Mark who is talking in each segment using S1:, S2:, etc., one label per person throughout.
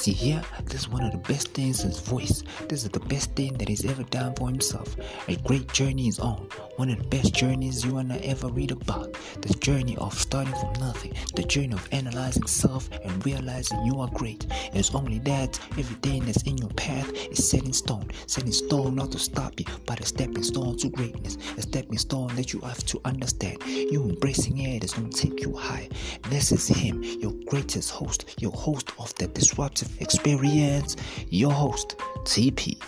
S1: See here, this is one of the best things his voice. This is the best thing that he's ever done for himself. A great journey is on. One of the best journeys you wanna ever read about. The journey of starting from nothing. The journey of analyzing self and realizing you are great. It's only that everything that's in your path is set in stone. Set in stone not to stop you, but a stepping stone to greatness. A stepping stone that you have to understand. You embracing it is gonna take you high. This is him, your greatest host, your host of the disruptive experience, your host, TP.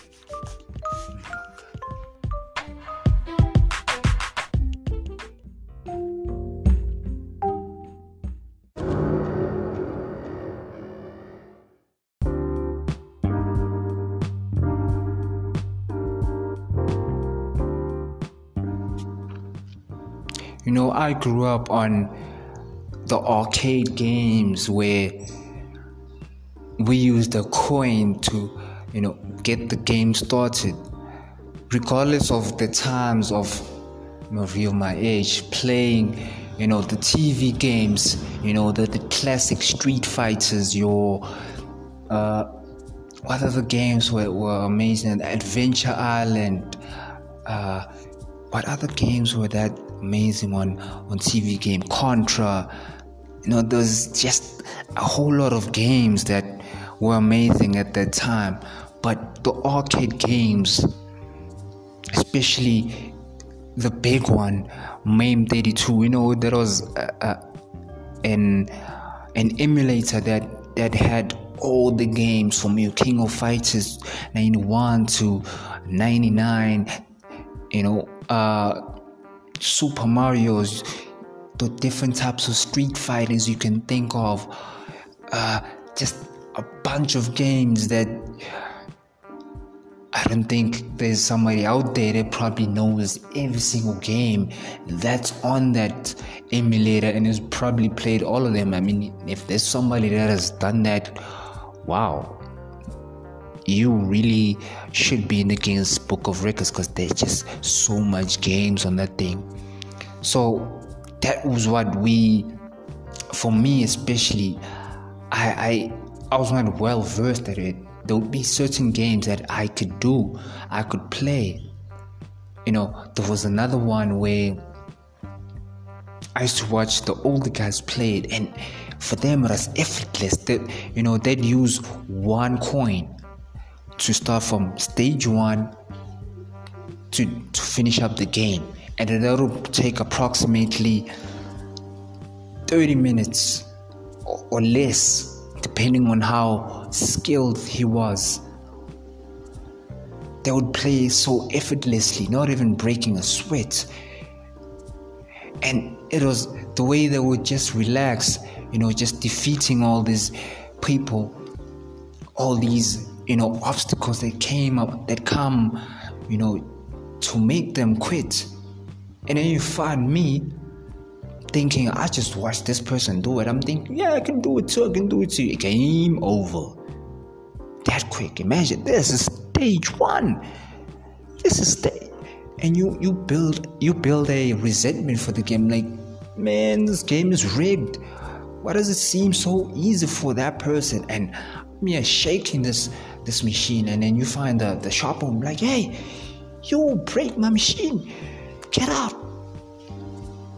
S1: You know, I grew up on the arcade games where we used a coin to, you know, get the game started. Regardless of the times of reveal my age, playing, you know, the TV games, you know, the, the classic Street Fighters, your uh, what other games were, were amazing? Adventure Island. Uh, what other games were that amazing on on TV game? Contra. You know, there's just a whole lot of games that were amazing at that time. But the arcade games, especially the big one, MAME 32, you know, there was a, a, an an emulator that that had all the games from your King of Fighters 91 to 99, you know, uh, Super Mario's, the different types of Street Fighters you can think of, uh, just a bunch of games that I don't think there's somebody out there that probably knows every single game that's on that emulator and has probably played all of them. I mean, if there's somebody that has done that, wow, you really should be in the Guinness Book of Records because there's just so much games on that thing. So that was what we, for me especially, I I, was not well versed at it there would be certain games that I could do, I could play. You know, there was another one where I used to watch the older guys play it, and for them it was effortless. That you know, they'd use one coin to start from stage one to to finish up the game, and that would take approximately 30 minutes or, or less depending on how skilled he was. They would play so effortlessly, not even breaking a sweat. And it was the way they would just relax, you know, just defeating all these people, all these, you know, obstacles that came up, that come, you know, to make them quit. And then you find me thinking I just watched this person do it. I'm thinking, yeah, I can do it too. I can do it too. Game over. That quick. Imagine this is stage one. This is stage, and you you build you build a resentment for the game. Like, man, this game is rigged. Why does it seem so easy for that person? And me yeah, shaking this this machine, and then you find the the shop owner like, hey, you break my machine. Get out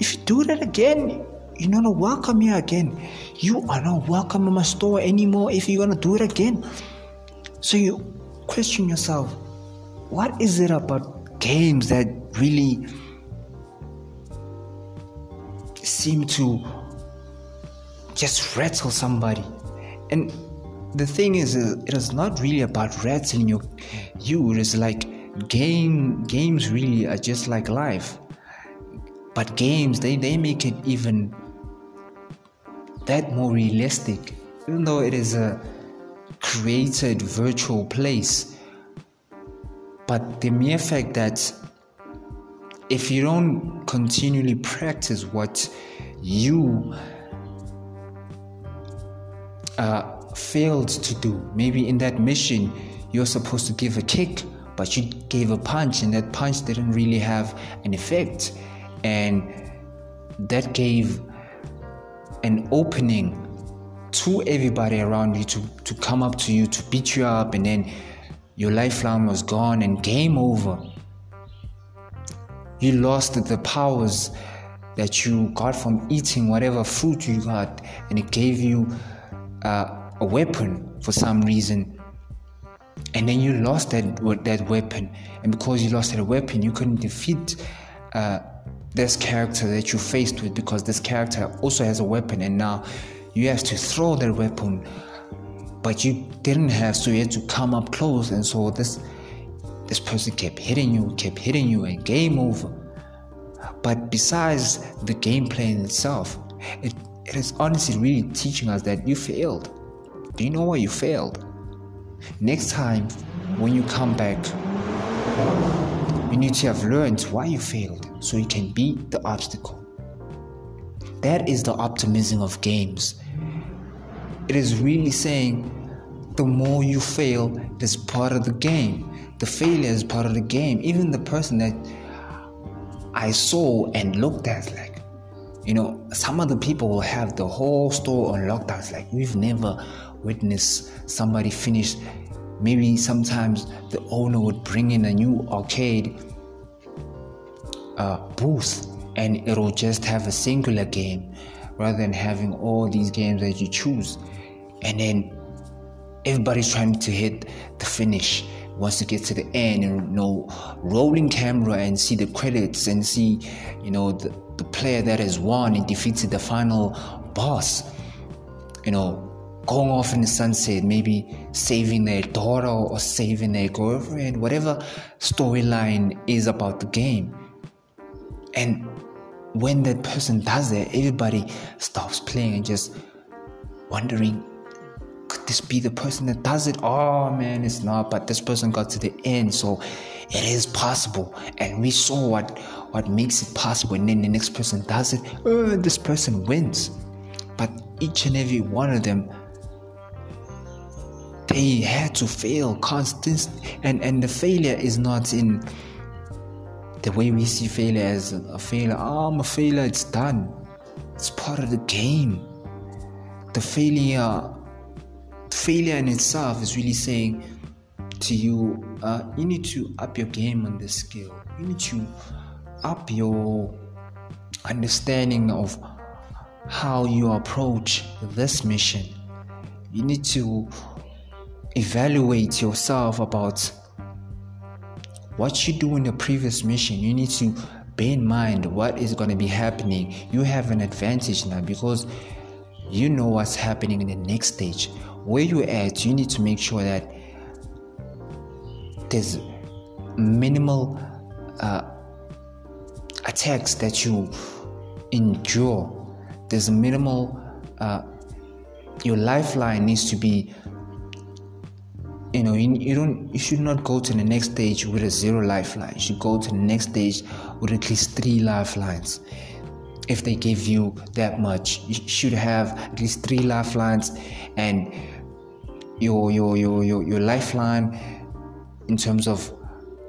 S1: if you do that again, you're not welcome here again. You are not welcome in my store anymore if you're gonna do it again. So you question yourself, what is it about games that really seem to just rattle somebody? And the thing is, uh, it is not really about rattling you. You it is like game games really are just like life but games, they, they make it even that more realistic. Even though it is a created virtual place. But the mere fact that if you don't continually practice what you uh, failed to do, maybe in that mission you're supposed to give a kick, but you gave a punch, and that punch didn't really have an effect and that gave an opening to everybody around you to, to come up to you to beat you up. And then your lifeline was gone and game over. You lost the powers that you got from eating whatever fruit you got. And it gave you uh, a weapon for some reason. And then you lost that that weapon. And because you lost that weapon you couldn't defeat uh, this character that you faced with because this character also has a weapon and now you have to throw that weapon but you didn't have so you had to come up close and so this this person kept hitting you kept hitting you and game over. But besides the gameplay in itself it, it is honestly really teaching us that you failed. Do you know why you failed? Next time when you come back you need to have learned why you failed so you can beat the obstacle that is the optimism of games it is really saying the more you fail, it is part of the game. The failure is part of the game. Even the person that I saw and looked at, like, you know, some of the people will have the whole store on lockdowns. Like, we've never witnessed somebody finish. Maybe sometimes the owner would bring in a new arcade uh, booth and it'll just have a singular game rather than having all these games that you choose. And then everybody's trying to hit the finish. Wants to get to the end and you know rolling camera and see the credits and see you know the, the player that has won and defeated the final boss. You know going off in the sunset maybe saving their daughter or saving their girlfriend whatever storyline is about the game and when that person does that everybody stops playing and just wondering could this be the person that does it? Oh man, it's not, but this person got to the end, so it is possible. And we saw what what makes it possible, and then the next person does it, uh, this person wins. But each and every one of them they had to fail constant and and the failure is not in the way we see failure as a failure oh i'm a failure it's done it's part of the game the failure failure in itself is really saying to you, uh, you need to up your game on this skill. You need to up your understanding of how you approach this mission. You need to evaluate yourself about what you do in the previous mission. You need to bear in mind what is going to be happening. You have an advantage now because you know what's happening in the next stage where you're at, you need to make sure that there's minimal uh, attacks that you endure. There's minimal. Uh, your lifeline needs to be. You know, you, you don't. You should not go to the next stage with a zero lifeline. You should go to the next stage with at least three lifelines if they give you that much you should have at least three lifelines and your your your your, your lifeline in terms of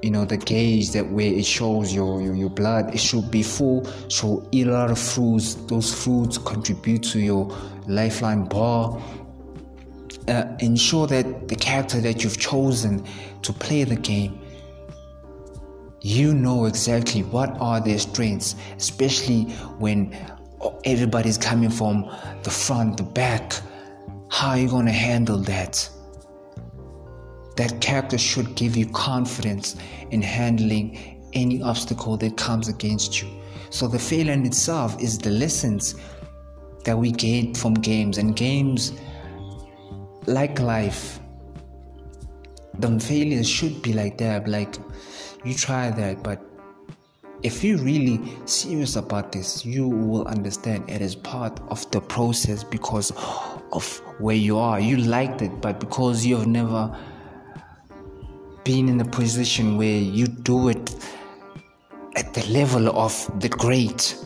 S1: you know the gauge that where it shows your, your your blood it should be full so eat a lot of fruits those fruits contribute to your lifeline bar uh, ensure that the character that you've chosen to play the game you know exactly what are their strengths especially when everybody's coming from the front the back how are you going to handle that? That character should give you confidence in handling any obstacle that comes against you. So the failure in itself is the lessons that we gain from games and games like life. The failures should be like that. Like you try that, but if you're really serious about this, you will understand it is part of the process because of where you are. You liked it, but because you have never been in a position where you do it at the level of the great,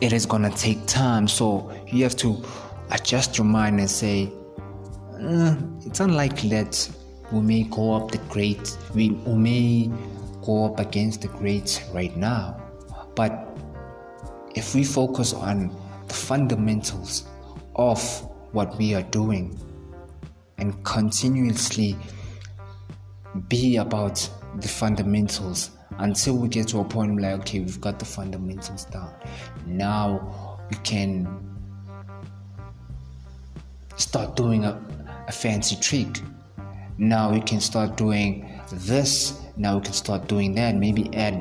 S1: it is gonna take time. So you have to adjust your mind and say, uh, it's unlikely that we may go up the great, we, we may go up against the greats right now. But if we focus on the fundamentals of what we are doing and continuously be about the fundamentals until we get to a point like okay we've got the fundamentals down now we can start doing a, a fancy trick. Now we can start doing this. Now we can start doing that. Maybe add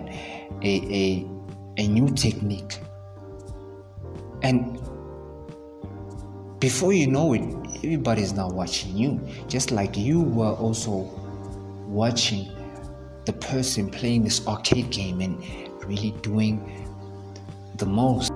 S1: a, a, a new technique. And before you know it everybody's now watching you. Just like you were also watching the person playing this arcade game and really doing the most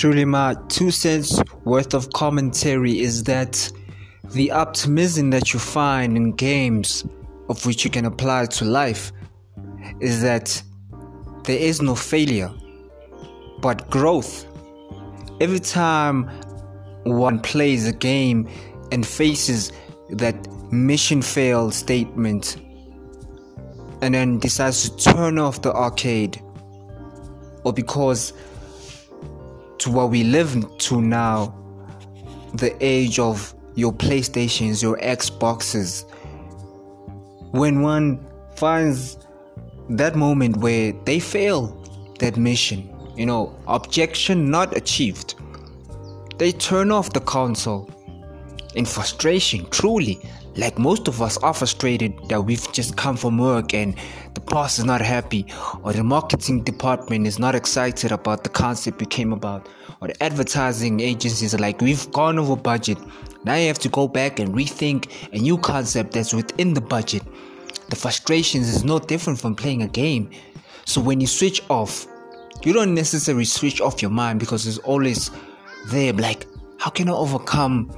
S1: truly my two cents worth of commentary is that the optimism that you find in games of which you can apply to life is that there is no failure but growth. Every time one plays a game and faces that mission failed statement and then decides to turn off the arcade or because to what we live to now the age of your playstations your xboxes. When one finds that moment where they fail that mission you know objection not achieved they turn off the console in frustration truly like most of us are frustrated that we've just come from work and the boss is not happy or the marketing department is not excited about the concept we came about or the advertising agencies are like we've gone over budget. Now you have to go back and rethink a new concept that's within the budget. The frustrations is no different from playing a game. So when you switch off you don't necessarily switch off your mind because it's always there like how can i overcome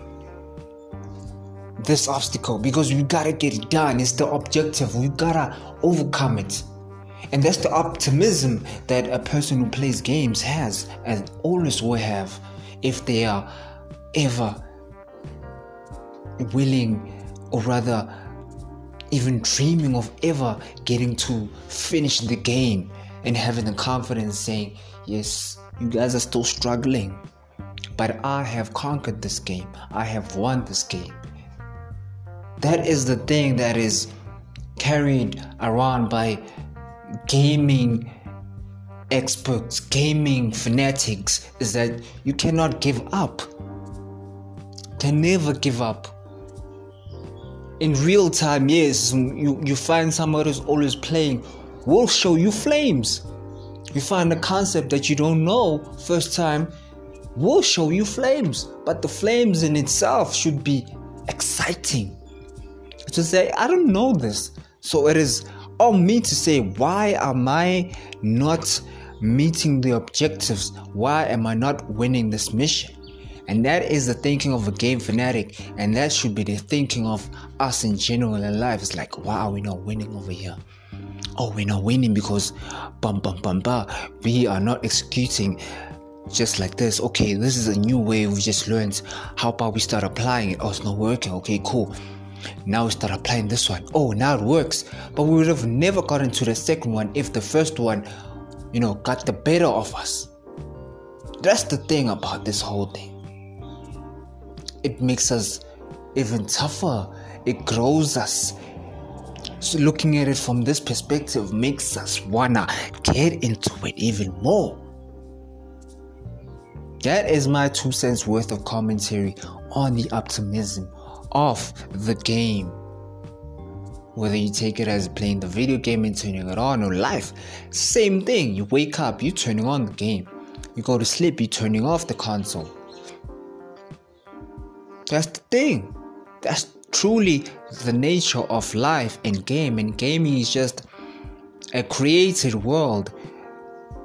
S1: this obstacle because we gotta get it done. It's the objective. We gotta overcome it. And that's the optimism that a person who plays games has and always will have if they are ever willing or rather even dreaming of ever getting to finish the game and having the confidence saying, Yes, you guys are still struggling, but I have conquered this game, I have won this game that is the thing that is carried around by gaming experts, gaming fanatics, is that you cannot give up. Can never give up. In real time, yes, you, you find somebody who's always playing, will show you flames. You find a concept that you don't know first time, will show you flames. But the flames in itself should be exciting to say, I don't know this. So it is on me to say, why am I not meeting the objectives? Why am I not winning this mission? And that is the thinking of a game fanatic, and that should be the thinking of us in general in life. It's like, why are we not winning over here? Oh, we're not winning because bum bum bum bum. We are not executing just like this. Okay, this is a new way we just learned. How about we start applying it? Oh, it's not working. Okay, cool. Now we start applying this one. Oh, now it works. But we would have never gotten to the second one if the first one, you know, got the better of us. That's the thing about this whole thing. It makes us even tougher. It grows us. So looking at it from this perspective makes us wanna get into it even more. That is my two cents worth of commentary on the optimism of the game. Whether you take it as playing the video game and turning it on or life, same thing. You wake up, you're turning on the game. You go to sleep, you're turning off the console. That's the thing. That's truly the nature of life and game. And gaming is just a created world,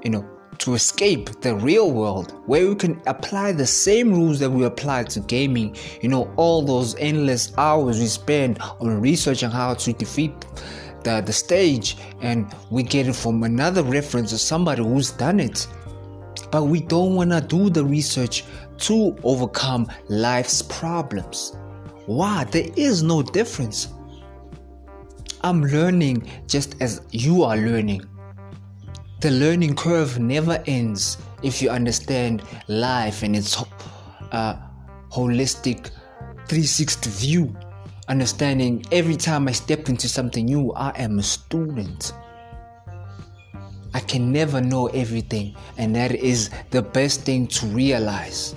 S1: you know, to escape the real world where we can apply the same rules that we apply to gaming. You know, all those endless hours we spend on researching how to defeat the, the stage, and we get it from another reference of somebody who's done it. but we don't want to do the research to overcome life's problems. Why? There is no difference. I'm learning just as you are learning. The learning curve never ends if you understand life and its uh, holistic 360 view. Understanding every time I step into something new, I am a student. I can never know everything, and that is the best thing to realize.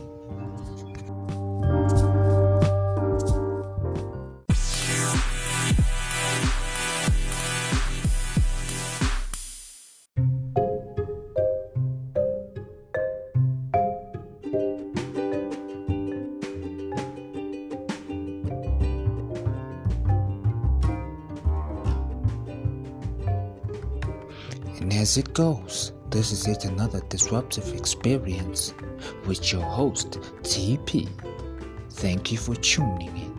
S1: As it goes, this is yet another disruptive experience with your host, TP. Thank you for tuning in.